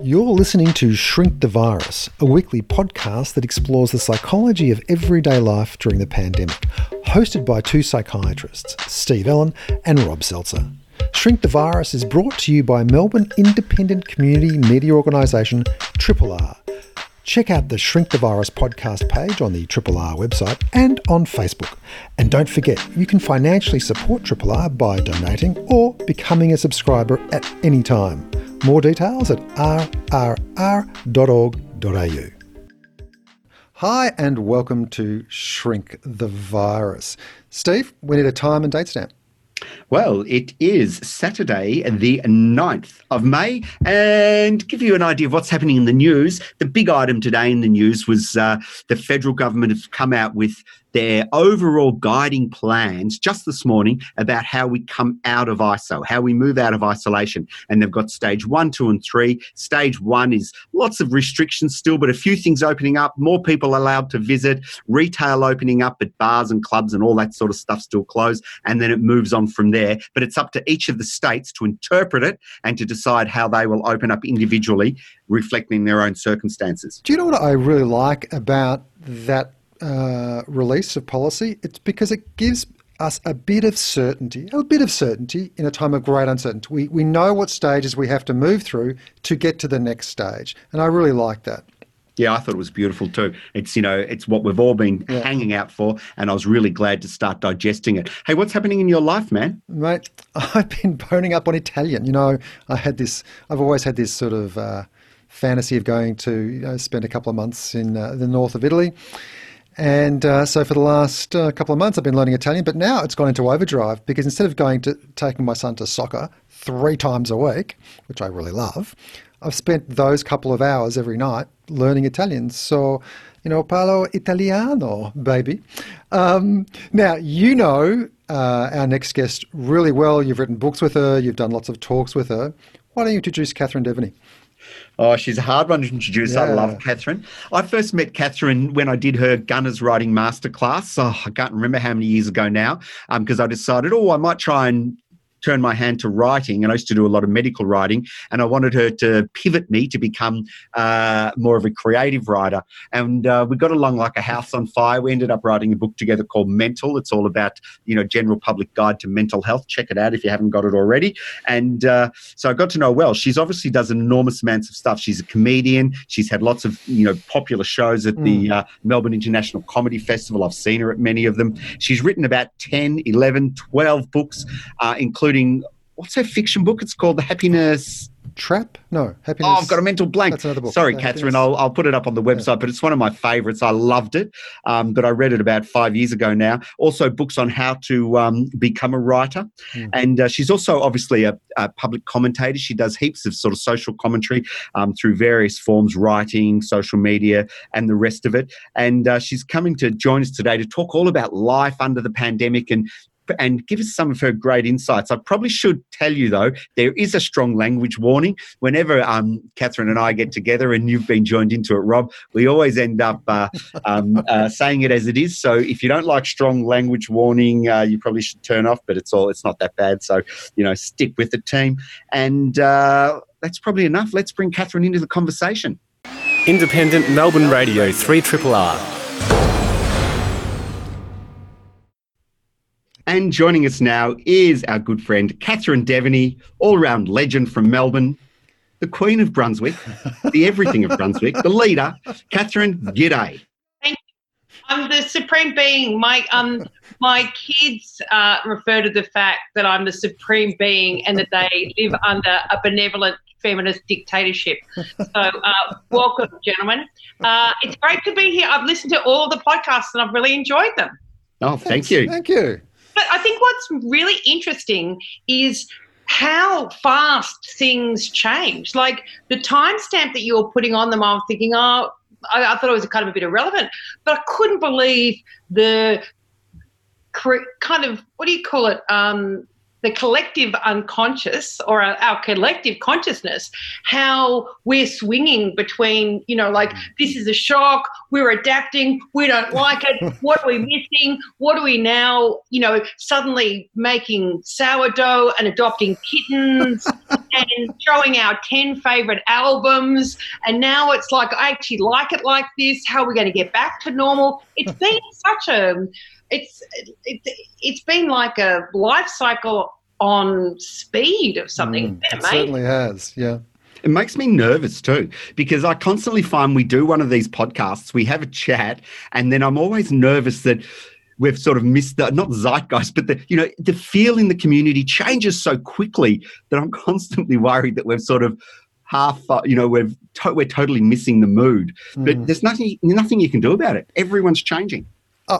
You're listening to Shrink the Virus, a weekly podcast that explores the psychology of everyday life during the pandemic, hosted by two psychiatrists, Steve Ellen and Rob Selzer. Shrink the Virus is brought to you by Melbourne independent community media organisation Triple R. Check out the Shrink the Virus podcast page on the Triple R website and on Facebook. And don't forget, you can financially support Triple R by donating or becoming a subscriber at any time. More details at rrr.org.au. Hi, and welcome to Shrink the Virus. Steve, we need a time and date stamp. Well, it is Saturday, the 9th of May. And give you an idea of what's happening in the news, the big item today in the news was uh, the federal government has come out with their overall guiding plans just this morning about how we come out of ISO, how we move out of isolation. And they've got stage one, two, and three. Stage one is lots of restrictions still, but a few things opening up, more people allowed to visit, retail opening up, but bars and clubs and all that sort of stuff still closed. And then it moves on from there. But it's up to each of the states to interpret it and to decide how they will open up individually, reflecting their own circumstances. Do you know what I really like about that uh, release of policy, it's because it gives us a bit of certainty, a bit of certainty in a time of great uncertainty. We, we know what stages we have to move through to get to the next stage. And I really like that. Yeah, I thought it was beautiful too. It's you know, it's what we've all been yeah. hanging out for, and I was really glad to start digesting it. Hey, what's happening in your life, man? Mate, I've been boning up on Italian. You know, I had this. I've always had this sort of uh, fantasy of going to you know, spend a couple of months in uh, the north of Italy, and uh, so for the last uh, couple of months, I've been learning Italian, but now it's gone into overdrive because instead of going to taking my son to soccer three times a week, which I really love, I've spent those couple of hours every night learning Italian. So, you know, parlo italiano, baby. Um, now, you know uh, our next guest really well. You've written books with her, you've done lots of talks with her. Why don't you introduce Catherine Deveny? Oh, she's a hard one to introduce. Yeah. I love Catherine. I first met Catherine when I did her Gunnas writing masterclass. Oh, I can't remember how many years ago now, because um, I decided, oh, I might try and turned my hand to writing, and I used to do a lot of medical writing, and I wanted her to pivot me to become uh, more of a creative writer. And uh, we got along like a house on fire. We ended up writing a book together called Mental. It's all about you know general public guide to mental health. Check it out if you haven't got it already. And uh, so I got to know well. She's obviously does enormous amounts of stuff. She's a comedian. She's had lots of you know popular shows at mm. the uh, Melbourne International Comedy Festival. I've seen her at many of them. She's written about 10, 11, 12 books, uh, including including what's her fiction book? It's called The Happiness Trap? No, Happiness. Oh, I've got a mental blank. That's another book. Sorry, Catherine. I'll, I'll put it up on the website, yeah. but it's one of my favorites. I loved it, um, but I read it about five years ago now. Also, books on how to um, become a writer. Mm. And uh, she's also obviously a, a, public commentator. She does heaps of sort of social commentary um, through various forms, writing, social media, and the rest of it. And uh, she's coming to join us today to talk all about life under the pandemic and and give us some of her great insights. I probably should tell you, though, there is a strong language warning. Whenever um, Catherine and I get together, and you've been joined into it, Rob, we always end up uh, um, uh, saying it as it is. So if you don't like strong language warning, uh, you probably should turn off, but it's all it's not that bad. So, you know, stick with the team. And uh, that's probably enough. Let's bring Catherine into the conversation. Independent Melbourne Radio, 3 Triple R. And joining us now is our good friend Catherine Deveny, all round legend from Melbourne, the Queen of Brunswick, the everything of Brunswick, the leader. Catherine, g'day. Thank you. I'm the supreme being. My um my kids uh, refer to the fact that I'm the supreme being and that they live under a benevolent feminist dictatorship. So, uh, welcome, gentlemen. Uh, it's great to be here. I've listened to all the podcasts and I've really enjoyed them. Oh, thank you. Thank you. But I think what's really interesting is how fast things change. Like the timestamp that you were putting on them, I was thinking, oh, I, I, thought it was kind of a bit irrelevant, but I couldn't believe the kind of what do you call it? Um, the collective unconscious or our, our, collective consciousness, how we're swinging between, you know, like Mm. this is a shock, we're adapting, we don't like it, what are we missing? What are we now, you know, suddenly making sourdough and adopting kittens and showing our 10 favorite albums? And now it's like, I actually like it like this. How are we going to get back to normal? It's been such a, it's, it, it's been like a life cycle on speed of something. Mm, it certainly has, yeah. It makes me nervous too because I constantly find we do one of these podcasts, we have a chat, and then I'm always nervous that we've sort of missed the not zeitgeist, but the you know the feel in the community changes so quickly that I'm constantly worried that we've sort of half uh, you know we've to- we're totally missing the mood. But Mm. there's nothing nothing you can do about it. Everyone's changing.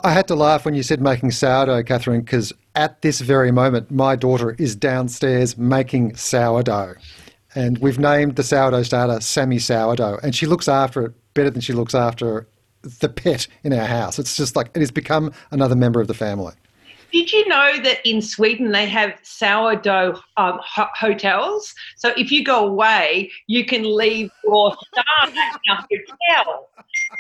I had to laugh when you said making sourdough, Catherine, because at this very moment, my daughter is downstairs making sourdough. And we've named the sourdough starter Sammy Sourdough. And she looks after it better than she looks after the pet in our house. It's just like it has become another member of the family. Did you know that in Sweden they have sourdough um, ho- hotels? So if you go away, you can leave your star at a hotel.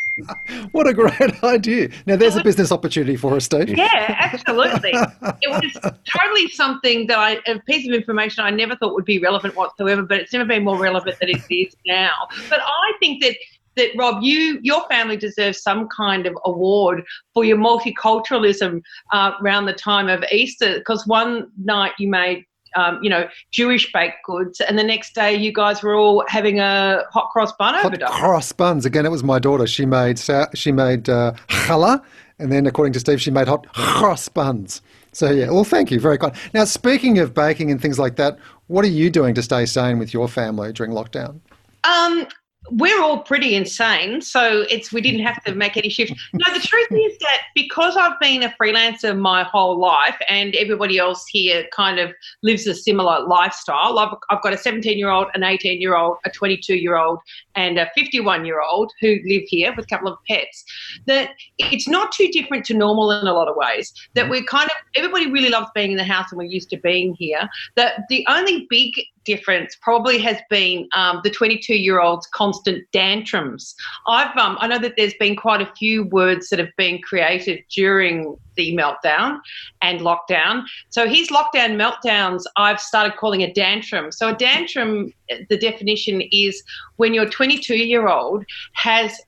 What a great idea. Now, there's a business opportunity for us, Steve. Yeah, absolutely. it was totally something that I, a piece of information I never thought would be relevant whatsoever, but it's never been more relevant than it is now. But I think that that Rob, you your family deserves some kind of award for your multiculturalism uh, around the time of Easter, because one night you made. Um, you know, Jewish baked goods, and the next day you guys were all having a hot cross bun Hot overdose. cross buns. Again, it was my daughter. She made she made uh, challah, and then according to Steve, she made hot cross buns. So yeah, well, thank you, very kind. Now, speaking of baking and things like that, what are you doing to stay sane with your family during lockdown? Um, we're all pretty insane, so it's we didn't have to make any shifts. No, the truth is that because I've been a freelancer my whole life, and everybody else here kind of lives a similar lifestyle. I've, I've got a 17-year-old, an 18-year-old, a 22-year-old, and a 51-year-old who live here with a couple of pets. That it's not too different to normal in a lot of ways. That we're kind of everybody really loves being in the house, and we're used to being here. That the only big difference probably has been um, the 22 year old's constant tantrums. I've um, I know that there's been quite a few words that have been created during the meltdown and lockdown. So his lockdown meltdowns, I've started calling a tantrum. So a tantrum, the definition is when your 22 year old has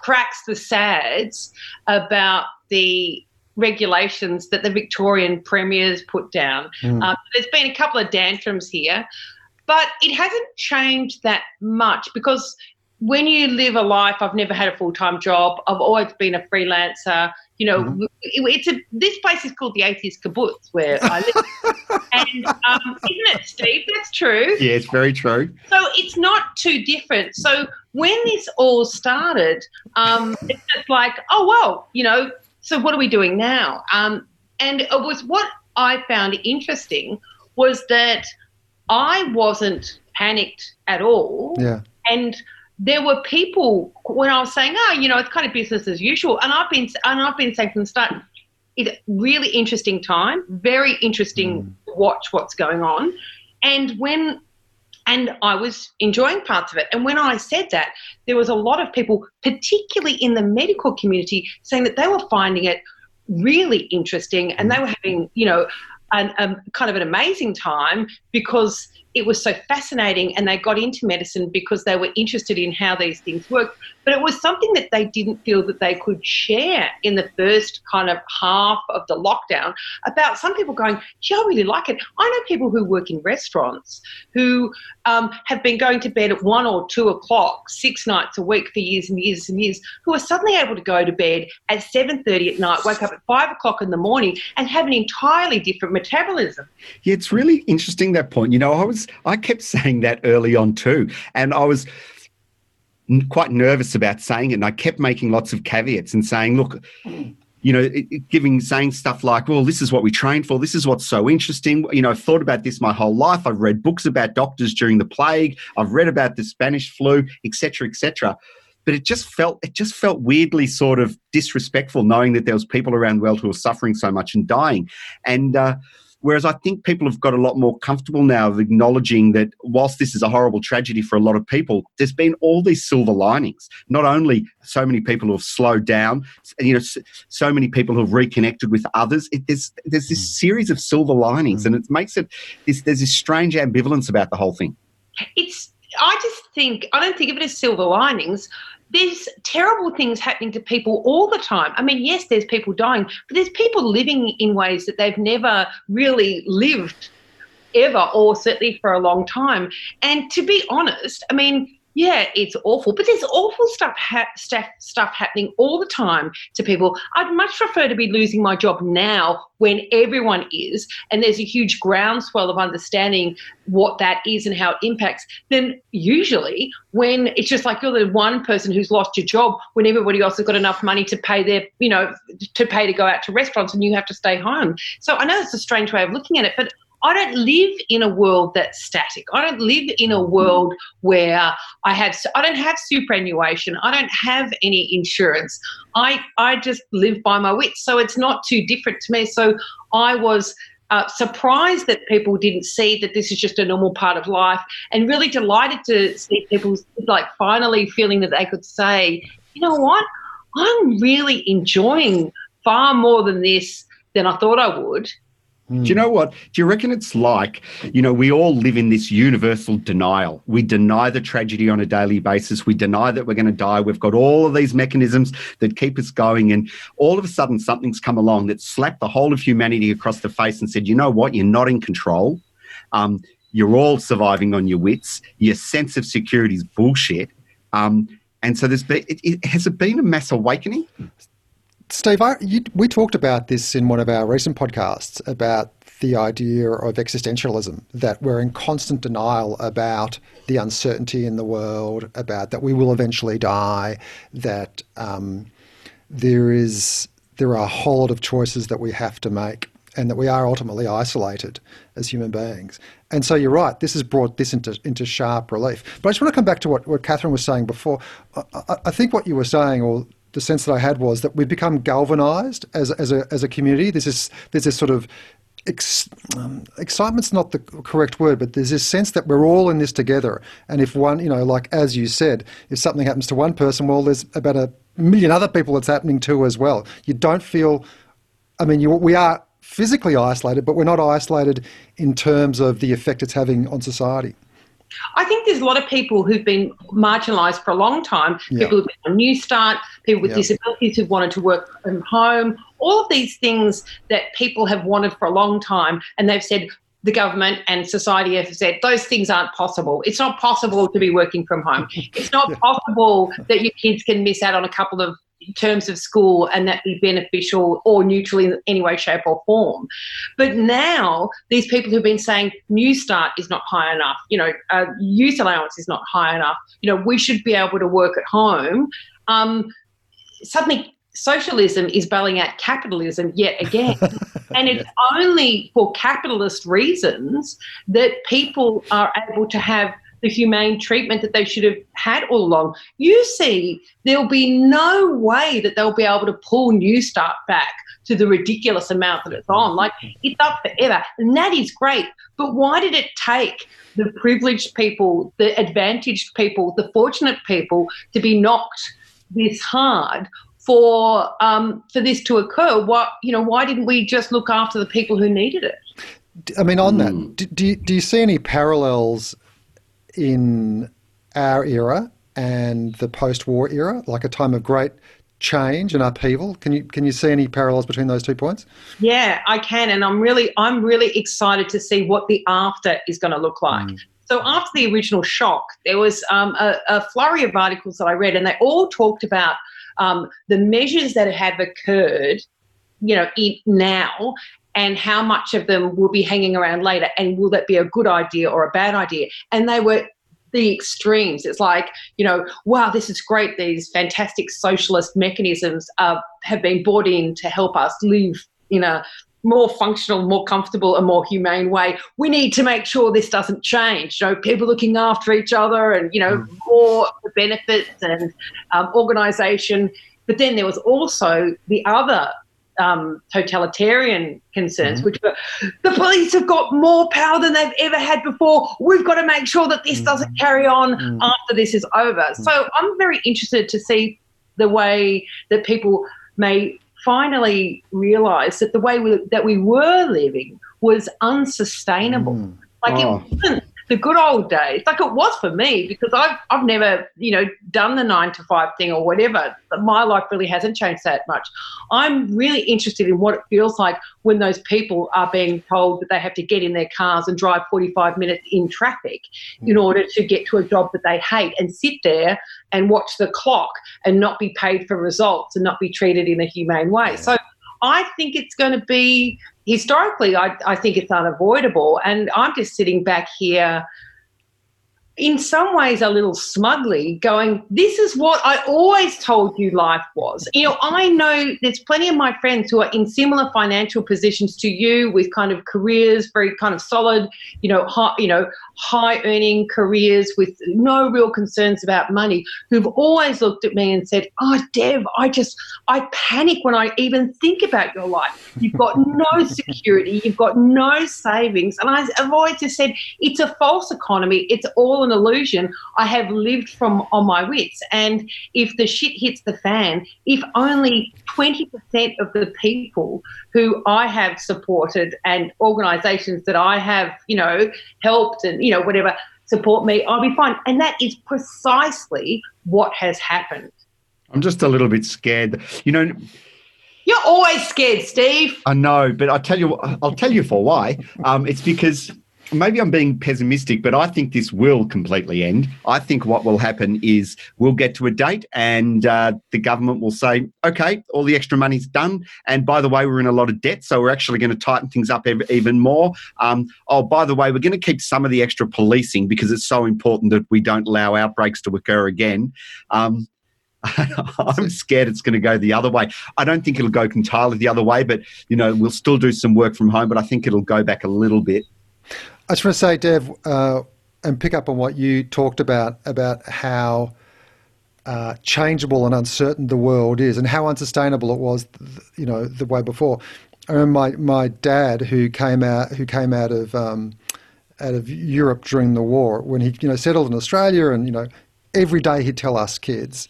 cracks the sads about the regulations that the Victorian premiers put down. Mm. Um, there's been a couple of tantrums here, but it hasn't changed that much because when you live a life, I've never had a full time job. I've always been a freelancer. You know, Mhm. it's a this place is called the Atheist Kibbutz where I live, and um, isn't it, Steve? That's true. Yeah, it's very true. So it's not too different. So when this all started, um, it's like, oh well, you know. So what are we doing now? Um, and it was what I found interesting was that I wasn't panicked at all, Yeah. and there were people when I was saying, oh, you know, it's kind of business as usual, and I've been and I've been saying from the start, it's really interesting time, very interesting to watch what's going on, and when and I was enjoying parts of it. And when I said that, there was a lot of people, particularly in the medical community, saying that they were finding it really interesting and they were having, you know, an, um, kind of an amazing time because it was so fascinating and they got into medicine because they were interested in how these things work. But it was something that they didn't feel that they could share in the first kind of half of the lockdown about some people going, gee, I really like it. I know people who work in restaurants who um, have been going to bed at one or two o'clock six nights a week for years and years and years who are suddenly able to go to bed at 7.30 at night, wake up at five o'clock in the morning and have an entirely different metabolism. Yeah, it's really interesting that point. You know, I was I kept saying that early on too, and I was quite nervous about saying it, and I kept making lots of caveats and saying, look. You know, giving saying stuff like, "Well, this is what we train for. This is what's so interesting." You know, I've thought about this my whole life. I've read books about doctors during the plague. I've read about the Spanish flu, etc., etc. But it just felt it just felt weirdly sort of disrespectful, knowing that there was people around the world who were suffering so much and dying. And uh, Whereas I think people have got a lot more comfortable now of acknowledging that whilst this is a horrible tragedy for a lot of people, there's been all these silver linings. Not only so many people who have slowed down, you know, so many people who have reconnected with others. It, there's there's this mm. series of silver linings, mm. and it makes it this, there's this strange ambivalence about the whole thing. It's I just think I don't think of it as silver linings there's terrible things happening to people all the time. I mean, yes, there's people dying, but there's people living in ways that they've never really lived ever, or certainly for a long time. And to be honest, I mean, yeah, it's awful, but there's awful stuff, ha- stuff, stuff happening all the time to people. I'd much prefer to be losing my job now when everyone is, and there's a huge groundswell of understanding what that is and how it impacts, than usually when it's just like you're the one person who's lost your job when everybody else has got enough money to pay their, you know, to pay to go out to restaurants and you have to stay home. So I know it's a strange way of looking at it, but I don't live in a world that's static. I don't live in a world where I have I don't have superannuation. I don't have any insurance. I I just live by my wits. So it's not too different to me. So I was uh, surprised that people didn't see that this is just a normal part of life, and really delighted to see people like finally feeling that they could say, you know what, I'm really enjoying far more than this than I thought I would. Do you know what? Do you reckon it's like, you know, we all live in this universal denial. We deny the tragedy on a daily basis. We deny that we're going to die. We've got all of these mechanisms that keep us going. And all of a sudden, something's come along that slapped the whole of humanity across the face and said, you know what? You're not in control. Um, you're all surviving on your wits. Your sense of security is bullshit. Um, and so there's been, it, it, has it been a mass awakening? Steve, I, you, we talked about this in one of our recent podcasts about the idea of existentialism, that we're in constant denial about the uncertainty in the world, about that we will eventually die, that um, there is there are a whole lot of choices that we have to make, and that we are ultimately isolated as human beings. And so you're right, this has brought this into, into sharp relief. But I just want to come back to what, what Catherine was saying before. I, I think what you were saying, or the sense that I had was that we've become galvanized as, as, a, as a community. There's this, there's this sort of ex, um, excitement's not the correct word, but there's this sense that we're all in this together. And if one, you know, like as you said, if something happens to one person, well, there's about a million other people it's happening to as well. You don't feel, I mean, you, we are physically isolated, but we're not isolated in terms of the effect it's having on society. I think there's a lot of people who've been marginalised for a long time. Yeah. People who've been on Newstart, people with yeah. disabilities who've wanted to work from home, all of these things that people have wanted for a long time, and they've said the government and society have said those things aren't possible. It's not possible to be working from home. It's not possible that your kids can miss out on a couple of terms of school and that be beneficial or neutral in any way, shape, or form. But now, these people who've been saying Newstart is not high enough, you know, uh, youth allowance is not high enough, you know, we should be able to work at home. Um, suddenly, socialism is bailing out capitalism yet again. and it's only for capitalist reasons that people are able to have the humane treatment that they should have had all along. You see, there'll be no way that they'll be able to pull Newstart back to the ridiculous amount that it's on. Like, it's up forever. And that is great. But why did it take the privileged people, the advantaged people, the fortunate people to be knocked this hard for um, for this to occur? What you know? Why didn't we just look after the people who needed it? I mean, on that, hmm. do, do, you, do you see any parallels in our era and the post-war era, like a time of great change and upheaval. Can you can you see any parallels between those two points? Yeah, I can, and I'm really I'm really excited to see what the after is going to look like. Mm. So after the original shock, there was um, a, a, flurry of articles that I read, and they all talked about um, the measures that have occurred, you know, in, now, and how much of them will be hanging around later and will that be a good idea or a bad idea and they were the extremes it's like you know wow this is great these fantastic socialist mechanisms uh, have been brought in to help us live in a more functional, more comfortable, and more humane way. We need to make sure this doesn't change. You know, people looking after each other, and you know, mm. more benefits and um, organisation. But then there was also the other um, totalitarian concerns, mm-hmm. which were the police have got more power than they've ever had before. We've got to make sure that this mm-hmm. doesn't carry on mm-hmm. after this is over. Mm-hmm. So I'm very interested to see the way that people may finally realize that the way we, that we were living was unsustainable. Mm. Like oh. it wasn't the good old days, like it was for me, because I've I've never, you know, done the nine to five thing or whatever. My life really hasn't changed that much. I'm really interested in what it feels like when those people are being told that they have to get in their cars and drive 45 minutes in traffic mm. in order to get to a job that they hate and sit there and watch the clock and not be paid for results and not be treated in a humane way. Yeah. So I think it's going to be historically, I, I think it's unavoidable. And I'm just sitting back here in some ways a little smugly going this is what i always told you life was. You know i know there's plenty of my friends who are in similar financial positions to you with kind of careers very kind of solid you know high you know high earning careers with no real concerns about money who've always looked at me and said oh dev i just i panic when i even think about your life. You've got no security you've got no savings. And i've always just said it's a false economy. It's all an illusion. I have lived from on my wits. And if the shit hits the fan, if only 20% of the people who I have supported and organizations that I have, you know, helped and, you know, whatever support me, I'll be fine. And that is precisely what has happened. I'm just a little bit scared. You know, you're always scared, Steve. I know, but I tell you, I'll tell you for why. Um, it's because maybe I'm being pessimistic, but I think this will completely end. I think what will happen is we'll get to a date and uh, the government will say, okay, all the extra money's done. And by the way, we're in a lot of debt, so we're actually going to tighten things up even more. Um, oh, by the way, we're going to keep some of the extra policing because it's so important that we don't allow outbreaks to occur again. Um, I'm scared it's going to go the other way. I don't think it'll go entirely the other way, but you know we'll still do some work from home. But I think it'll go back a little bit. I just want to say, Dev, uh, and pick up on what you talked about about how uh, changeable and uncertain the world is, and how unsustainable it was, you know, the way before. I remember my, my dad who came out who came out of um, out of Europe during the war when he you know settled in Australia, and you know every day he'd tell us kids,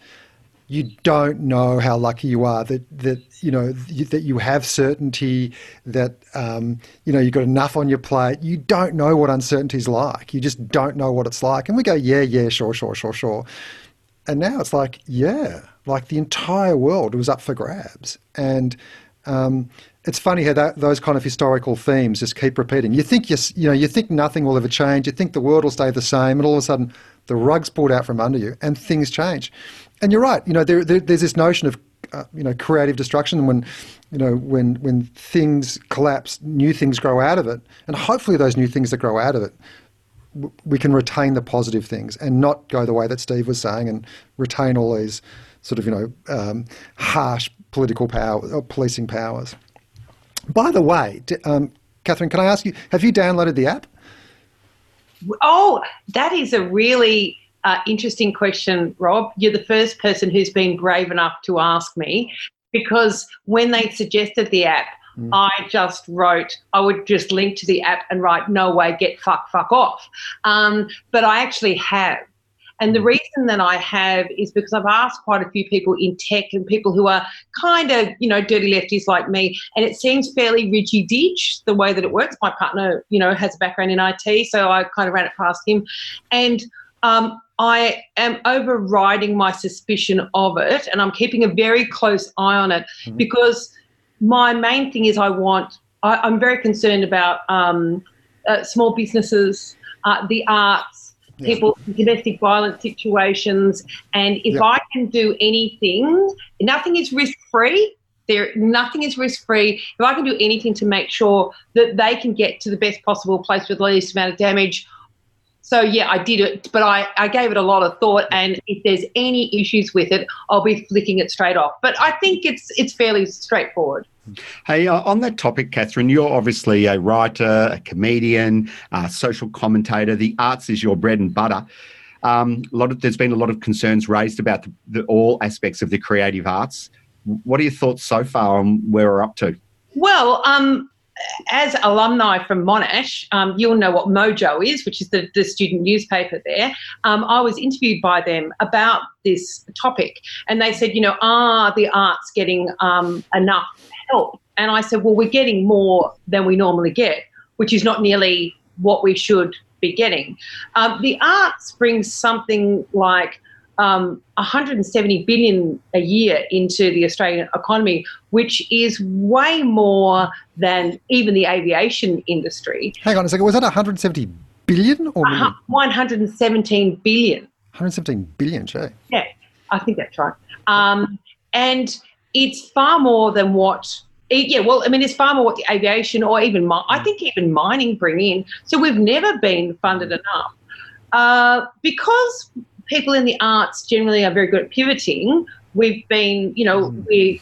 you don't know how lucky you are that that you know that you have certainty that um, you know you've got enough on your plate. You don't know what uncertainty is like. You just don't know what it's like. And we go, yeah, yeah, sure, sure, sure, sure. And now it's like, yeah, like the entire world was up for grabs. And um, it's funny how that, those kind of historical themes just keep repeating. You think you, you know you think nothing will ever change. You think the world will stay the same, and all of a sudden the rug's pulled out from under you, and things change and you're right. You know, there, there, there's this notion of uh, you know creative destruction when you know when when things collapse, new things grow out of it, and hopefully those new things that grow out of it, w- we can retain the positive things and not go the way that Steve was saying and retain all these sort of you know um, harsh political power, or uh, policing powers. By the way, um, Catherine, can I ask you, have you downloaded the app? Oh, that is a really uh, interesting question, Rob. You're the first person who's been brave enough to ask me because when they suggested the app, mm. I just wrote, I would just link to the app and write, no way, get fuck, fuck off. Um, but I actually have. And the mm. reason that I have is because I've asked quite a few people in tech and people who are kind of, you know, dirty lefties like me, and it seems fairly rigid ditch the way that it works. My partner, you know, has a background in IT, so I kind of ran it past him. And um, I am overriding my suspicion of it and I'm keeping a very close eye on it mm-hmm. because my main thing is I want, I, am very concerned about um, uh, small businesses, uh, the arts, yeah. people domestic violence situations. And if yeah. I can do anything, nothing is risk free. There, nothing is risk free. If I can do anything to make sure that they can get to the best possible place with the least amount of damage, so yeah, I did it, but I, I gave it a lot of thought. And if there's any issues with it, I'll be flicking it straight off. But I think it's it's fairly straightforward. Hey, uh, on that topic, Catherine, you're obviously a writer, a comedian, a social commentator. The arts is your bread and butter. Um, a lot of, there's been a lot of concerns raised about the, the, all aspects of the creative arts. What are your thoughts so far on where we're up to? Well, um, as alumni from Monash, um, you'll know what Mojo is, which is the, the student newspaper there. Um, I was interviewed by them about this topic, and they said, you know, are the arts getting um, enough help? And I said, well, we're getting more than we normally get, which is not nearly what we should be getting. Um, the arts brings something like um, 170 billion a year into the Australian economy, which is way more than even the aviation industry. Hang on a second, was that 170 billion or million? 117 billion. 117 billion, Jay. Yeah, I think that's right. Um, and it's far more than what yeah, well, I mean, it's far more what the aviation or even I think even mining bring in. So we've never been funded enough uh, because people in the arts generally are very good at pivoting. We've been, you know, mm. we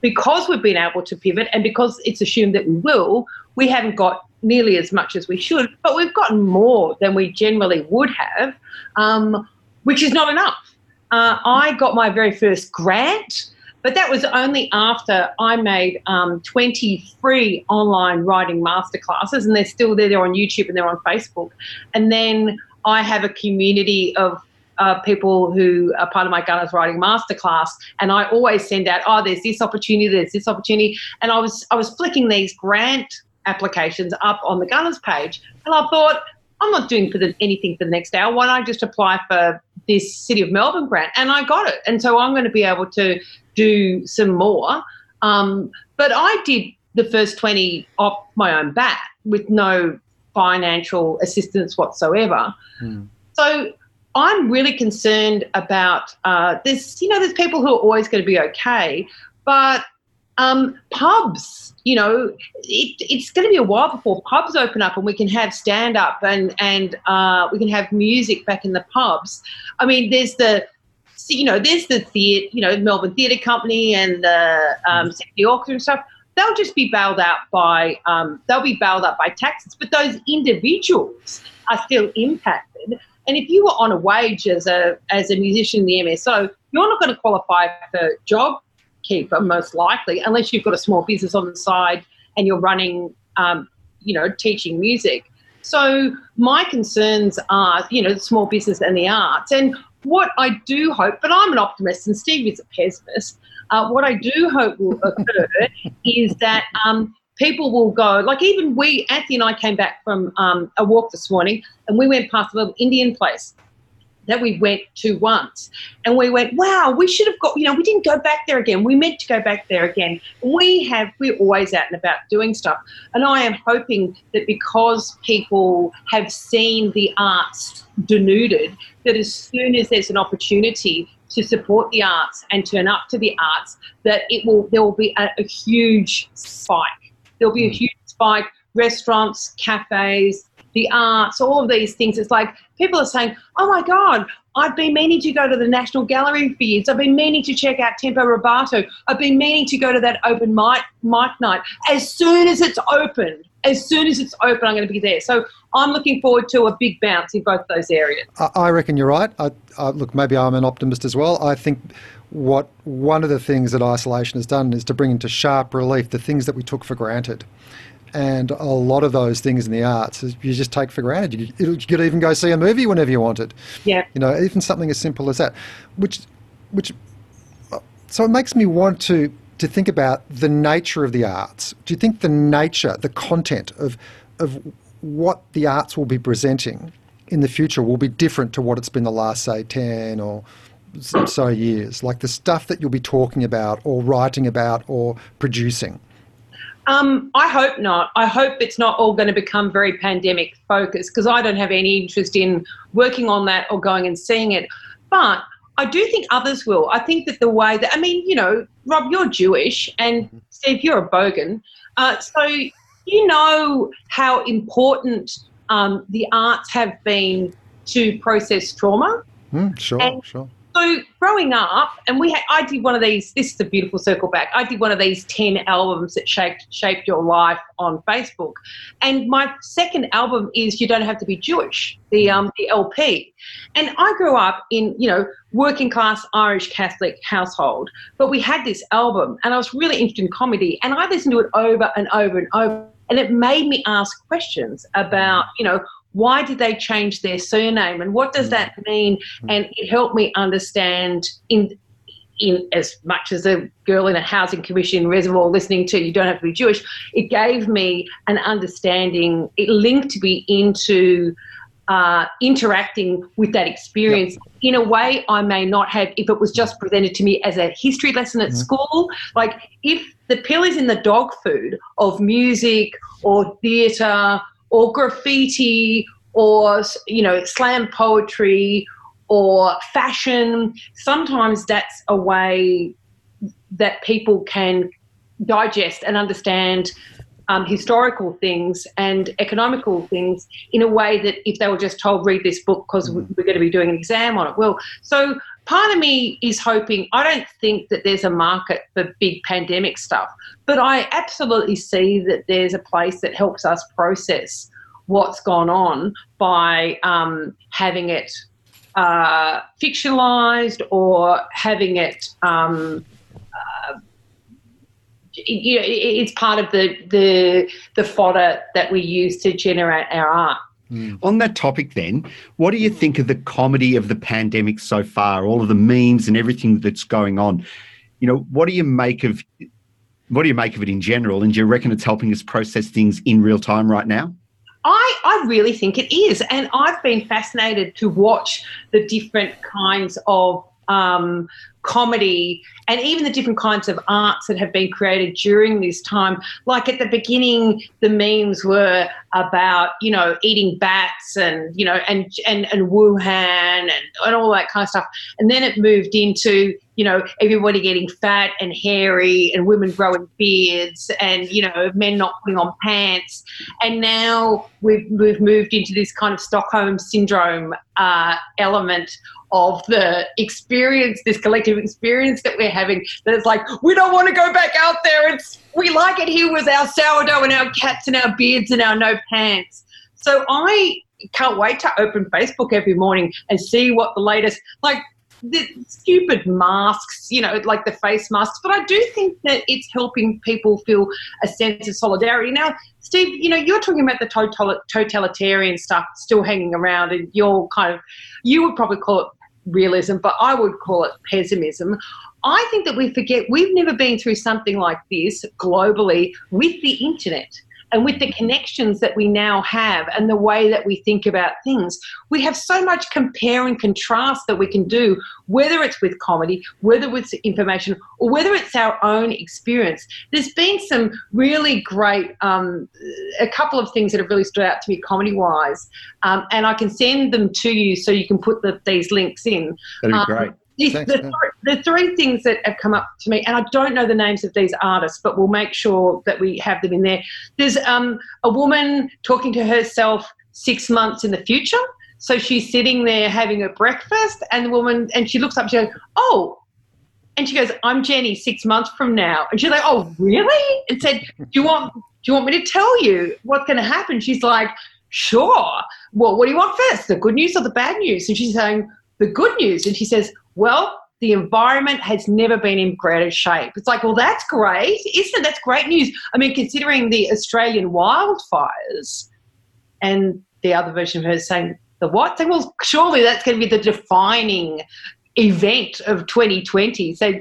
because we've been able to pivot and because it's assumed that we will, we haven't got nearly as much as we should, but we've gotten more than we generally would have, um, which is not enough. Uh, I got my very first grant, but that was only after I made um, 20 free online writing masterclasses, and they're still there. They're on YouTube and they're on Facebook. And then I have a community of uh, people who are part of my Gunnas Writing Masterclass, and I always send out, oh, there's this opportunity, there's this opportunity, and I was I was flicking these grant applications up on the Gunnas page, and I thought, I'm not doing for the, anything for the next hour. Why don't I just apply for this City of Melbourne grant? And I got it, and so I'm going to be able to do some more. Um, but I did the first 20 off my own bat with no financial assistance whatsoever. Mm. So I'm really concerned about uh, this. You know, there's people who are always going to be okay, but um, pubs, you know, it, it's going to be a while before pubs open up and we can have stand up and and uh, we can have music back in the pubs. I mean, there's the you know, there's the theatre, you know, Melbourne Theatre Company and the um, Symphony Orchestra and stuff. They'll just be bailed out by um, they'll be bailed out by taxes, but those individuals are still impacted. And if you were on a wage as a as a musician in the MSO, you're not going to qualify for job keeper most likely, unless you've got a small business on the side and you're running, um, you know, teaching music. So my concerns are, you know, the small business and the arts. And what I do hope, but I'm an optimist and Steve is a pessimist. Uh, what I do hope will occur is that um, people will go, like even we, Anthony and I came back from um, a walk this morning and we went past a little Indian place that we went to once. And we went, wow, we should have got, you know, we didn't go back there again. We meant to go back there again. We have, we're always out and about doing stuff. And I am hoping that because people have seen the arts denuded, that as soon as there's an opportunity to support the arts and turn up to the arts, that it will, there will be a, a huge spike There'll be a hmm. huge spike. Restaurants, cafes, the arts, all of these things. It's like people are saying, oh my God, I've been meaning to go to the National Gallery for years. I've been meaning to check out Tempo Rubato. I've been meaning to go to that open mic, mic night. As soon as it's open, as soon as it's open, I'm going to be there. So I'm looking forward to a big bounce in both those areas. I reckon you're right. I, I, look, maybe I'm an optimist as well. I think what one of the things that isolation has done is to bring into sharp relief the things that we took for granted. And a lot of those things in the arts you just take for granted. You, you could even go see a movie whenever you wanted. Yeah. You know, even something as simple as that, which, which, so it makes me want to to think about the nature of the arts. Do you think the nature, the content of of what the arts will be presenting in the future will be different to what it's been the last, say, ten or so years? Like the stuff that you'll be talking about or writing about or producing? Um, I hope not. I hope it's not all going to become very pandemic focused because I don't have any interest in working on that or going and seeing it. But I do think others will. I think that the way that, I mean, you know, Rob, you're Jewish and Steve, you're a bogan. Uh, so you know how important um, the arts have been to process trauma. Mm, sure, and sure So growing up, and we had, I did one of these. This is a beautiful circle back. I did one of these ten albums that shaped shaped your life on Facebook, and my second album is "You Don't Have to Be Jewish," the um the LP, and I grew up in you know working class Irish Catholic household, but we had this album, and I was really interested in comedy, and I listened to it over and over and over, and it made me ask questions about you know why did they change their surname and what does that mean and it helped me understand in in as much as a girl in a housing commission reservoir listening to you don't have to be jewish it gave me an understanding it linked me into uh, interacting with that experience yep. in a way I may not have if it was just presented to me as a history lesson at mm-hmm. school. Like if the pill is in the dog food of music or theatre or graffiti or you know slam poetry or fashion. Sometimes that's a way that people can digest and understand um, historical things and economical things in a way that if they were just told read this book because we're going to be doing an exam on it. Well so part of me is hoping i don't think that there's a market for big pandemic stuff but i absolutely see that there's a place that helps us process what's gone on by um, having it uh, fictionalized or having it um, uh, you know, it's part of the, the the fodder that we use to generate our art. Mm. On that topic, then, what do you think of the comedy of the pandemic so far? All of the memes and everything that's going on. You know, what do you make of what do you make of it in general? And do you reckon it's helping us process things in real time right now? I, I really think it is. And I've been fascinated to watch the different kinds of um, comedy and even the different kinds of arts that have been created during this time. Like at the beginning, the memes were about, you know, eating bats and, you know, and, and, and Wuhan and, and all that kind of stuff. And then it moved into, you know, everybody getting fat and hairy and women growing beards and, you know, men not putting on pants. And now we've, we've moved into this kind of Stockholm syndrome uh, element of the experience, this collective experience that we're having. That it's like we don't want to go back out there. It's we like it here with our sourdough and our cats and our beards and our no pants. So I can't wait to open Facebook every morning and see what the latest like the stupid masks, you know, like the face masks. But I do think that it's helping people feel a sense of solidarity. Now, Steve, you know, you're talking about the totalitarian stuff still hanging around, and you're kind of, you would probably call it realism, but I would call it pessimism. I think that we forget we've never been through something like this globally with the internet and with the connections that we now have and the way that we think about things, we have so much compare and contrast that we can do, whether it's with comedy, whether it's information, or whether it's our own experience. There's been some really great, um, a couple of things that have really stood out to me comedy wise, um, and I can send them to you so you can put the, these links in. That'd be um, great the, the, the, three things that have come up to me, and I don't know the names of these artists, but we'll make sure that we have them in there. There's um, a woman talking to herself six months in the future. So she's sitting there having a breakfast, and the woman, and she looks up, she goes, "Oh," and she goes, "I'm Jenny, six months from now." And she's like, "Oh, really?" And said, "Do you want, do you want me to tell you what's going to happen?" She's like, "Sure." Well, what do you want first, the good news or the bad news? And she's saying, "The good news." And she says, well, the environment has never been in greater shape. It's like, well, that's great, isn't it? That's great news. I mean, considering the Australian wildfires, and the other version of her saying the what? Saying, well, surely that's going to be the defining event of 2020. So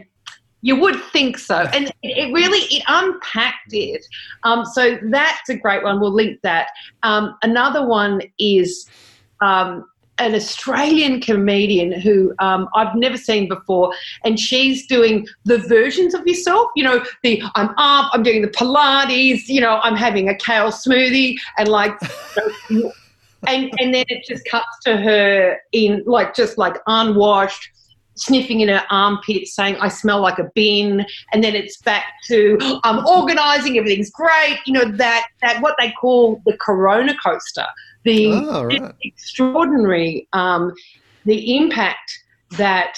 you would think so, and it really it unpacked it. Um, so that's a great one. We'll link that. Um, another one is. Um, an Australian comedian who um, I've never seen before, and she's doing the versions of yourself. You know, the I'm up, I'm doing the Pilates, you know, I'm having a kale smoothie, and like, and and then it just cuts to her in like just like unwashed. Sniffing in her armpit, saying, I smell like a bin. And then it's back to, I'm organizing, everything's great. You know, that, that what they call the corona coaster the oh, right. extraordinary um, the impact that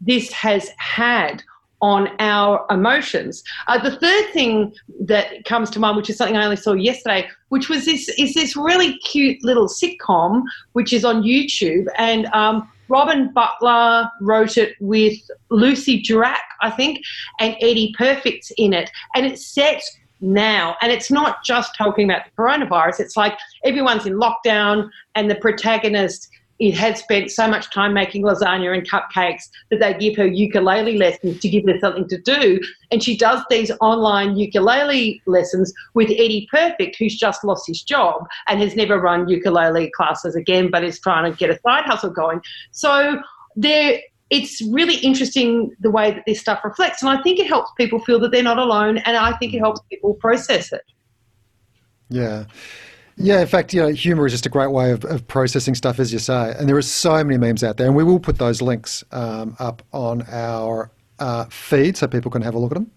this has had on our emotions. Uh, the third thing that comes to mind, which is something I only saw yesterday, which was this is this really cute little sitcom which is on YouTube, and um, Robyn Butler wrote it with Lucy Durack, I think, and Eddie Perfect's in it, and it's set now. And it's not just talking about the coronavirus. It's like everyone's in lockdown, and the protagonist it had spent so much time making lasagna and cupcakes that they give her ukulele lessons to give her something to do. And she does these online ukulele lessons with Eddie Perfect, who's just lost his job and has never run ukulele classes again, but is trying to get a side hustle going. So there, it's really interesting the way that this stuff reflects. And I think it helps people feel that they're not alone. And I think it helps people process it. Yeah. Yeah, in fact, you know, humor is just a great way of, of processing stuff, as you say. And there are so many memes out there, and we will put those links um, up on our uh, feed so people can have a look at them.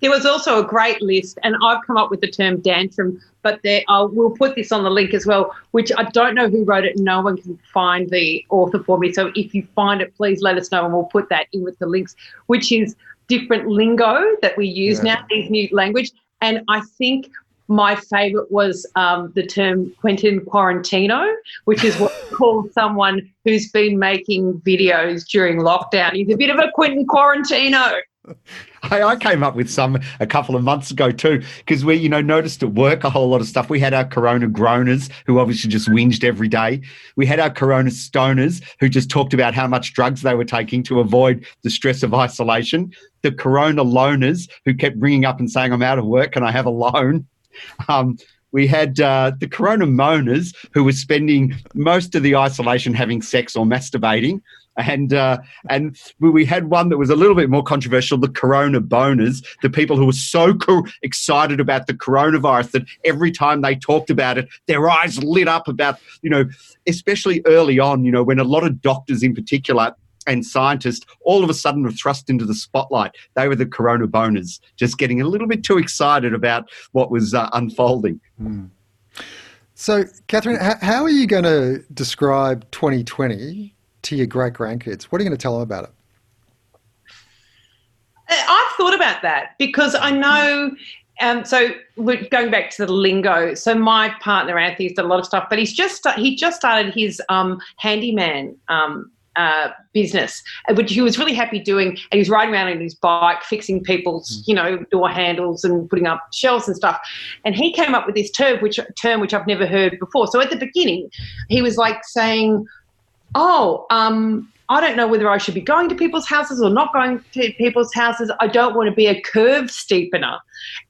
There was also a great list, and I've come up with the term dantrum, but there, I'll, we'll put this on the link as well, which I don't know who wrote it. No one can find the author for me. So if you find it, please let us know, and we'll put that in with the links, which is different lingo that we use yeah. now, these new language. And I think my favorite was um, the term Quentin Quarantino, which is what we call someone who's been making videos during lockdown. He's a bit of a Quentin Quarantino. I, I, came up with some a couple of months ago too, because we, you know, noticed at work a whole lot of stuff. We had our Corona groaners who obviously just whinged every day. We had our Corona stoners who just talked about how much drugs they were taking to avoid the stress of isolation. The Corona loners who kept ringing up and saying, "I'm out of work, can I have a loan?" Um, we had uh, the corona moaners who were spending most of the isolation having sex or masturbating. And uh, and we had one that was a little bit more controversial, the corona boners, the people who were so co- excited about the coronavirus that every time they talked about it, their eyes lit up about, you know, especially early on, you know, when a lot of doctors in particular and scientists all of a sudden were thrust into the spotlight. They were the corona boners, just getting a little bit too excited about what was uh, unfolding. Mm. So, Catherine, how are you going to describe 2020 to your great grandkids? What are you going to tell them about it? Uh, I've thought about that because I know um, so we're going back to the lingo. So my partner Anthony's done a lot of stuff, but he's just he just started his um, handyman um, uh, business, uh, which he was really happy doing. And he was riding around on his bike, fixing people's, mm. you know, door handles and putting up shelves and stuff. And he came up with this term, which term which I've never heard before. So at the beginning, he was like saying, "Oh, um, I don't know whether I should be going to people's houses or not going to people's houses. I don't want to be a curve steepener.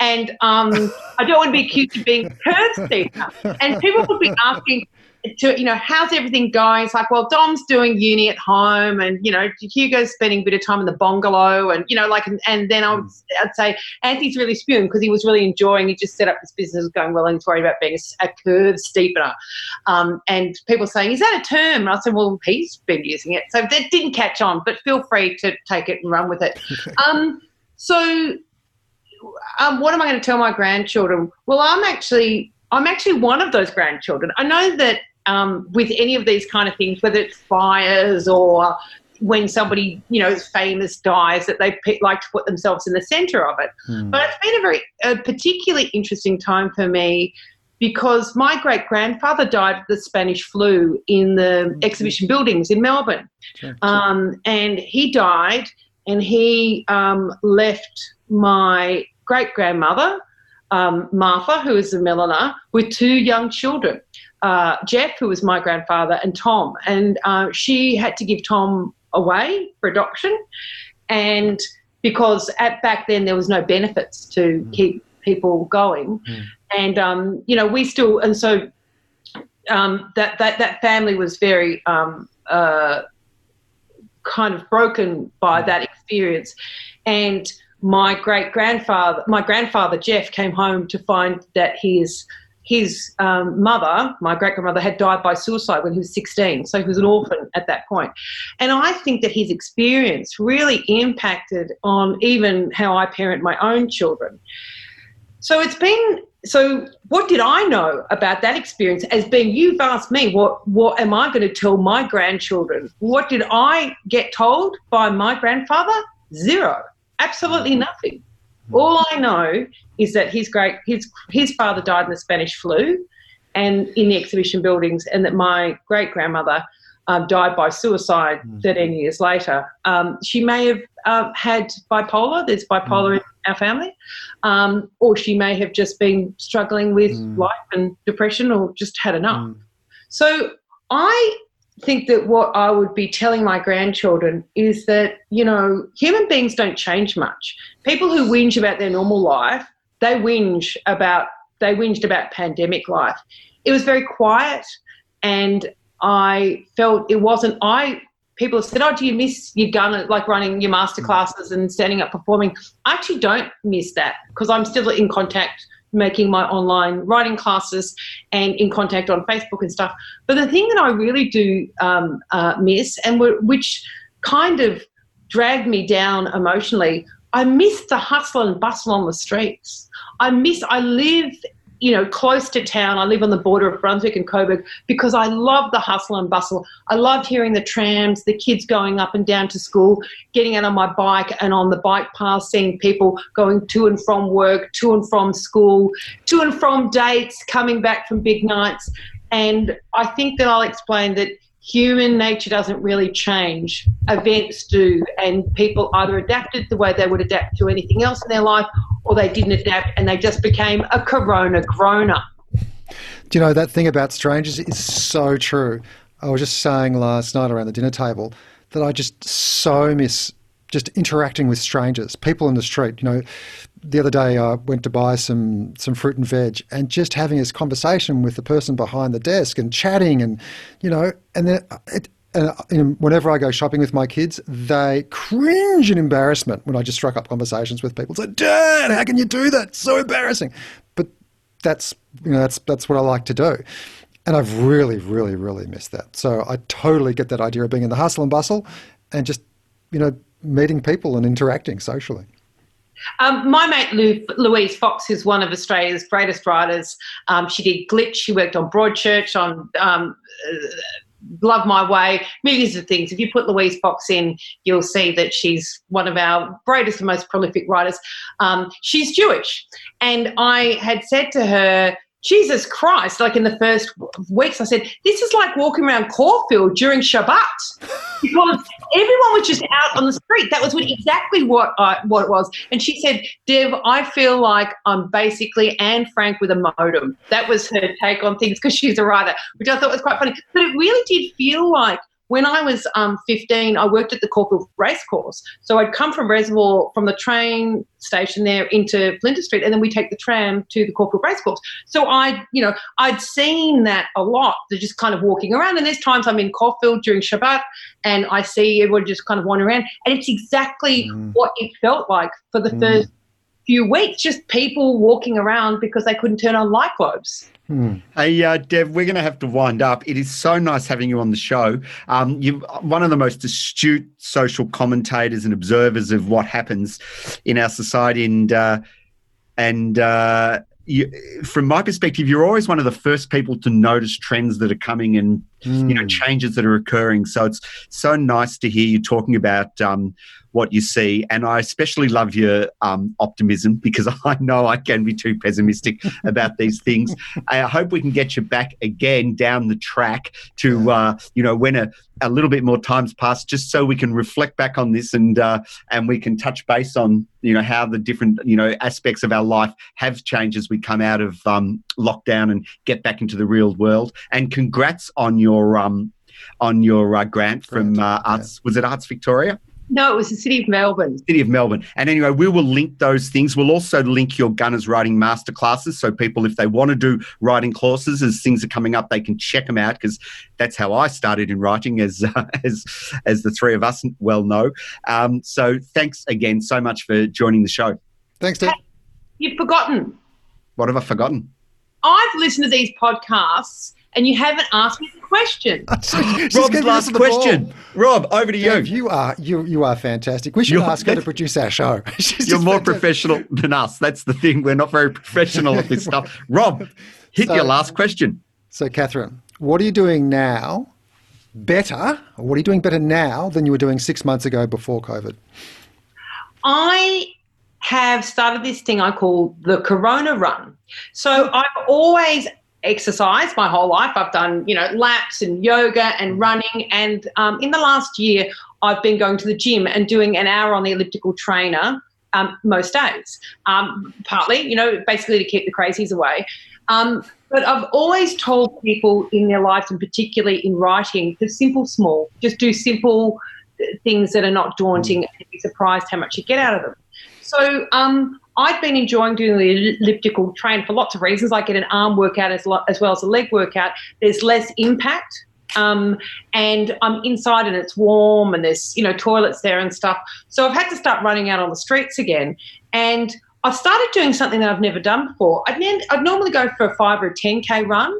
And um, I don't want to be accused of being a curve steepener. And people would be asking, to you know how's everything going? It's like well dom's doing uni at home and you know hugo's spending a bit of time in the bungalow and you know like and, and then I would, hmm. i'd say anthony's really spewing because he was really enjoying he just set up this business going well and he's worried about being a, a curve steepener. Um, and people saying is that a term? And i said well he's been using it. So that didn't catch on but feel free to take it and run with it. Um, so um, what am i going to tell my grandchildren? Well i'm actually I'm actually one of those grandchildren. I know that um, with any of these kind of things, whether it's fires or when somebody you know famous dies, that they like to put themselves in the centre of it. Mm. But it's been a very a particularly interesting time for me because my great grandfather died of the Spanish flu in the mm-hmm. exhibition buildings in Melbourne, sure. um, and he died, and he um, left my great grandmother. Um, Martha, who is a milliner, with two young children uh, Jeff, who was my grandfather, and Tom. And uh, she had to give Tom away for adoption. And because at back then there was no benefits to mm. keep people going. Mm. And, um, you know, we still, and so um, that, that, that family was very um, uh, kind of broken by mm. that experience. And my great grandfather, my grandfather Jeff, came home to find that his his um, mother, my great grandmother, had died by suicide when he was 16. So he was an orphan at that point. And I think that his experience really impacted on even how I parent my own children. So it's been so what did I know about that experience as being you've asked me what what am I going to tell my grandchildren? What did I get told by my grandfather? Zero. Absolutely mm. nothing. All I know is that his great his his father died in the Spanish flu and in the exhibition buildings and that my great grandmother um, died by suicide mm. 13 years later. Um, she may have uh, had bipolar, there's bipolar mm. in our family, um, or she may have just been struggling with mm. life and depression or just had enough. Mm. So I think that what I would be telling my grandchildren is that, you know, human beings don't change much. People who whinge about their normal life, they whinge about they whinged about pandemic life. It was very quiet and I felt it wasn't I people have said, Oh, do you miss your gun like running your master classes and standing up performing? I actually don't miss that because I'm still in contact making my online writing classes and in contact on Facebook and stuff. But the thing that I really do um, uh, miss and which kind of dragged me down emotionally, I miss the hustle and bustle on the streets. I miss, I live you know, close to town. I live on the border of Brunswick and Coburg because I love the hustle and bustle. I love hearing the trams, the kids going up and down to school, getting out on my bike and on the bike path, seeing people going to and from work, to and from school, to and from dates, coming back from big nights. And I think that I'll explain that human nature doesn't really change. Events do, and people either adapted the way they would adapt to anything else in their life, or they didn't adapt and they just became a corona groaner. Do you know that thing about strangers is so true? I was just saying last night around the dinner table that I just so miss just interacting with strangers, people in the street. You know, the other day I went to buy some some fruit and veg, and just having this conversation with the person behind the desk and chatting, and you know, and then it, and whenever I go shopping with my kids, they cringe in embarrassment when I just struck up conversations with people. It's like, Dad, how can you do that? It's so embarrassing. But that's you know that's that's what I like to do. And I've really, really, really missed that. So I totally get that idea of being in the hustle and bustle and just, you know, meeting people and interacting socially. Um, my mate Lou, Louise Fox is one of Australia's greatest writers. Um, she did Glitch. She worked on Broadchurch, on um, uh, Love My Way, millions of things. If you put Louise Fox in, you'll see that she's one of our greatest and most prolific writers. Um, she's Jewish. And I had said to her, Jesus Christ, like in the first weeks, I said, this is like walking around Caulfield during Shabbat because everyone was just out on the street. That was what, exactly what, I, what it was. And she said, Dev, I feel like I'm basically Anne Frank with a modem. That was her take on things because she's a writer, which I thought was quite funny. But it really did feel like when I was um, 15, I worked at the Caulfield Racecourse. So I'd come from Reservoir, from the train station there into Flinders Street, and then we take the tram to the Caulfield Racecourse. So I, you know, I'd seen that a lot. They're just kind of walking around, and there's times I'm in Caulfield during Shabbat, and I see everyone just kind of wandering around, and it's exactly mm. what it felt like for the mm. first few weeks, just people walking around because they couldn't turn on light bulbs. Hmm. Hey, uh, Dev, we're going to have to wind up. It is so nice having you on the show. Um, you're one of the most astute social commentators and observers of what happens in our society, and uh, and uh, you, from my perspective, you're always one of the first people to notice trends that are coming and mm. you know hmm. changes that are occurring. So it's so nice to hear you talking about um, what you see. And I especially love your um, optimism because I know I can be too pessimistic about these things. I hope we can get you back again down the track to, uh, you know, when a, a little bit more time's passed, just so we can reflect back on this and uh, and we can touch base on you know how the different you know aspects of our life have changed as we come out of um, lockdown and get back into the real world. And congrats on your um, on your uh, grant from uh, Arts. Yeah. Was it Arts Victoria? No, it was the City of Melbourne. City of Melbourne. And anyway, we will link those things. We'll also link your Gunnas Writing Masterclasses. So people, if they want to do writing courses, as things are coming up, they can check them out because that's how I started in writing, as uh, as as the three of us well know. Um, so thanks again so much for joining the show. Thanks, Dave. Hey, you've forgotten. What have I forgotten? I've listened to these podcasts and you haven't asked me the question. She's Rob's last the ball. question. Rob, over to you. Dev, you are you you are fantastic. We should You're- ask her to produce our show. You're more fantastic. professional than us. That's the thing. We're not very professional at this stuff. Rob, hit So- your last question. So, Catherine, what are you doing now better? What are you doing better now than you were doing six months ago before COVID? I have started this thing I call the Corona Run. So hmm. I've always exercised my whole life. I've done, you know, laps and yoga and running. And um, in the last year, I've been going to the gym and doing an hour on the elliptical trainer um, most days. Um, partly, you know, basically to keep the crazies away. Um, but I've always told people in their lives, and particularly in writing, to simple, small. Just do simple uh, things that are not daunting, and be surprised how much you get out of them. So um, I've been enjoying doing the elliptical train for lots of reasons. I get an arm workout as, lo- as well as a leg workout. There's less impact. Um, and I'm inside and it's warm and there's, you know, toilets there and stuff. So I've had to start running out on the streets again. And I've started doing something that I've never done before. I'd, ne- I'd normally go for a five or a 10K run.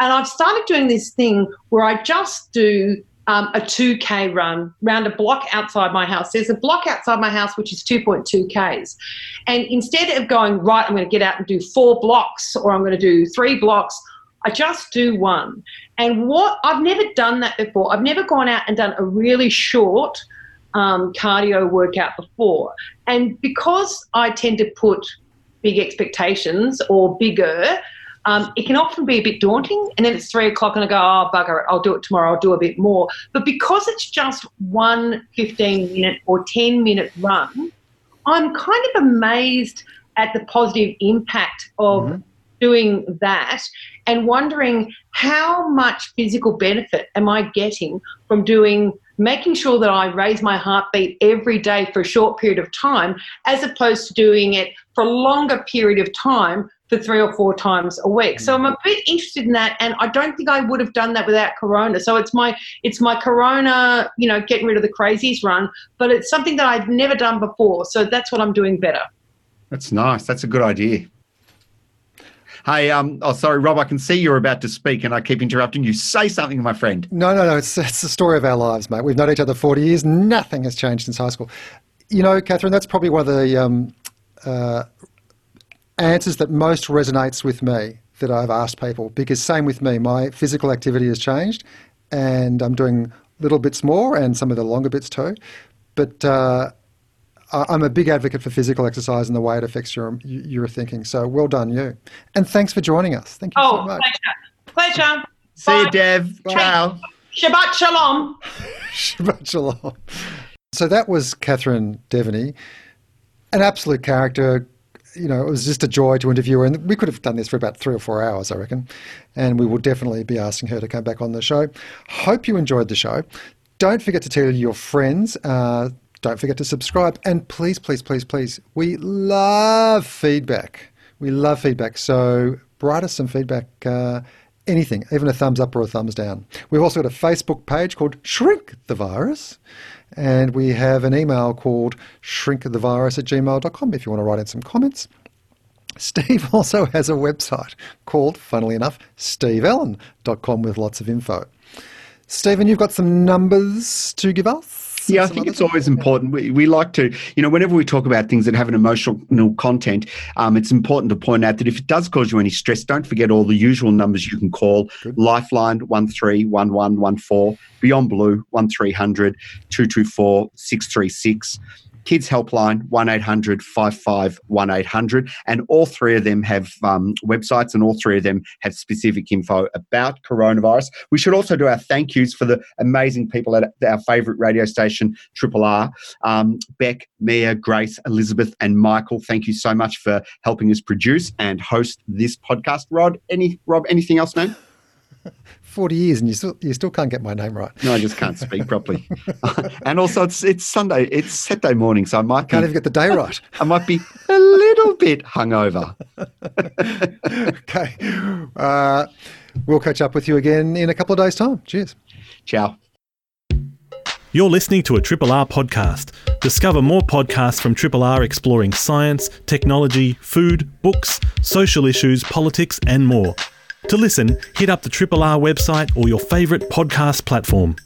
And I've started doing this thing where I just do um, a 2K run round a block outside my house. There's a block outside my house which is 2.2 Ks. And instead of going, right, I'm going to get out and do four blocks or I'm going to do three blocks, I just do one. And what I've never done that before. I've never gone out and done a really short um, cardio workout before. And because I tend to put big expectations or bigger, um, it can often be a bit daunting. And then it's three o'clock and I go, oh, bugger it, I'll do it tomorrow, I'll do a bit more. But because it's just one 15 minute or 10 minute run, I'm kind of amazed at the positive impact of doing that and wondering how much physical benefit am I getting from doing making sure that I raise my heartbeat every day for a short period of time as opposed to doing it for a longer period of time for three or four times a week. So I'm a bit interested in that and I don't think I would have done that without corona. So it's my it's my corona, you know, getting rid of the crazies run, but it's something that I've never done before. So that's what I'm doing better. That's nice. That's a good idea. Hey, um, oh, sorry, Rob, I can see you're about to speak and I keep interrupting you. Say something, my friend. No, no, no. It's, it's the story of our lives, mate. We've known each other 40 years. Nothing has changed since high school. You know, Catherine, that's probably one of the um, uh, answers that most resonates with me that I've asked people because same with me. My physical activity has changed and I'm doing little bits more and some of the longer bits too. But uh, I- I'm a big advocate for physical exercise and the way it affects your, your thinking. So well done, you. And thanks for joining us. Thank you so Oh, much. pleasure. Pleasure. See you, Bye. Dev. Ciao. Shabbat shalom. Shabbat shalom. So that was Catherine Deveny, an absolute character. You know, it was just a joy to interview her, and we could have done this for about three or four hours, I reckon. And we will definitely be asking her to come back on the show. Hope you enjoyed the show. Don't forget to tell your friends. Uh, don't forget to subscribe, and please, please, please, please, we love feedback. We love feedback. So write us some feedback. Uh, anything, even a thumbs up or a thumbs down. We've also got a Facebook page called Shrink the Virus, and we have an email called shrinkthevirus at gmail.com if you want to write in some comments. Steve also has a website called, funnily enough, steveellen.com with lots of info. Stephen, you've got some numbers to give us? Yeah, I think it's always important. We, we like to, you know, whenever we talk about things that have an emotional content, um, it's important to point out that if it does cause you any stress, don't forget all the usual numbers you can call Lifeline 131114, Beyond Blue 1300 224 636. Kids Helpline, 1800 55 1800. And all three of them have um, websites and all three of them have specific info about coronavirus. We should also do our thank yous for the amazing people at our favourite radio station, Triple R. Um, Beck, Mia, Grace, Elizabeth, and Michael, thank you so much for helping us produce and host this podcast. Rod, any Rob, anything else, man? 40 years and you still, you still can't get my name right. No, I just can't speak properly. and also, it's it's Sunday, it's Saturday morning, so I might Can't even get the day right. I might be a little bit hungover. okay. Uh, we'll catch up with you again in a couple of days' time. Cheers. Ciao. You're listening to a Triple R podcast. Discover more podcasts from Triple R exploring science, technology, food, books, social issues, politics, and more. To listen, hit up the Triple R website or your favourite podcast platform.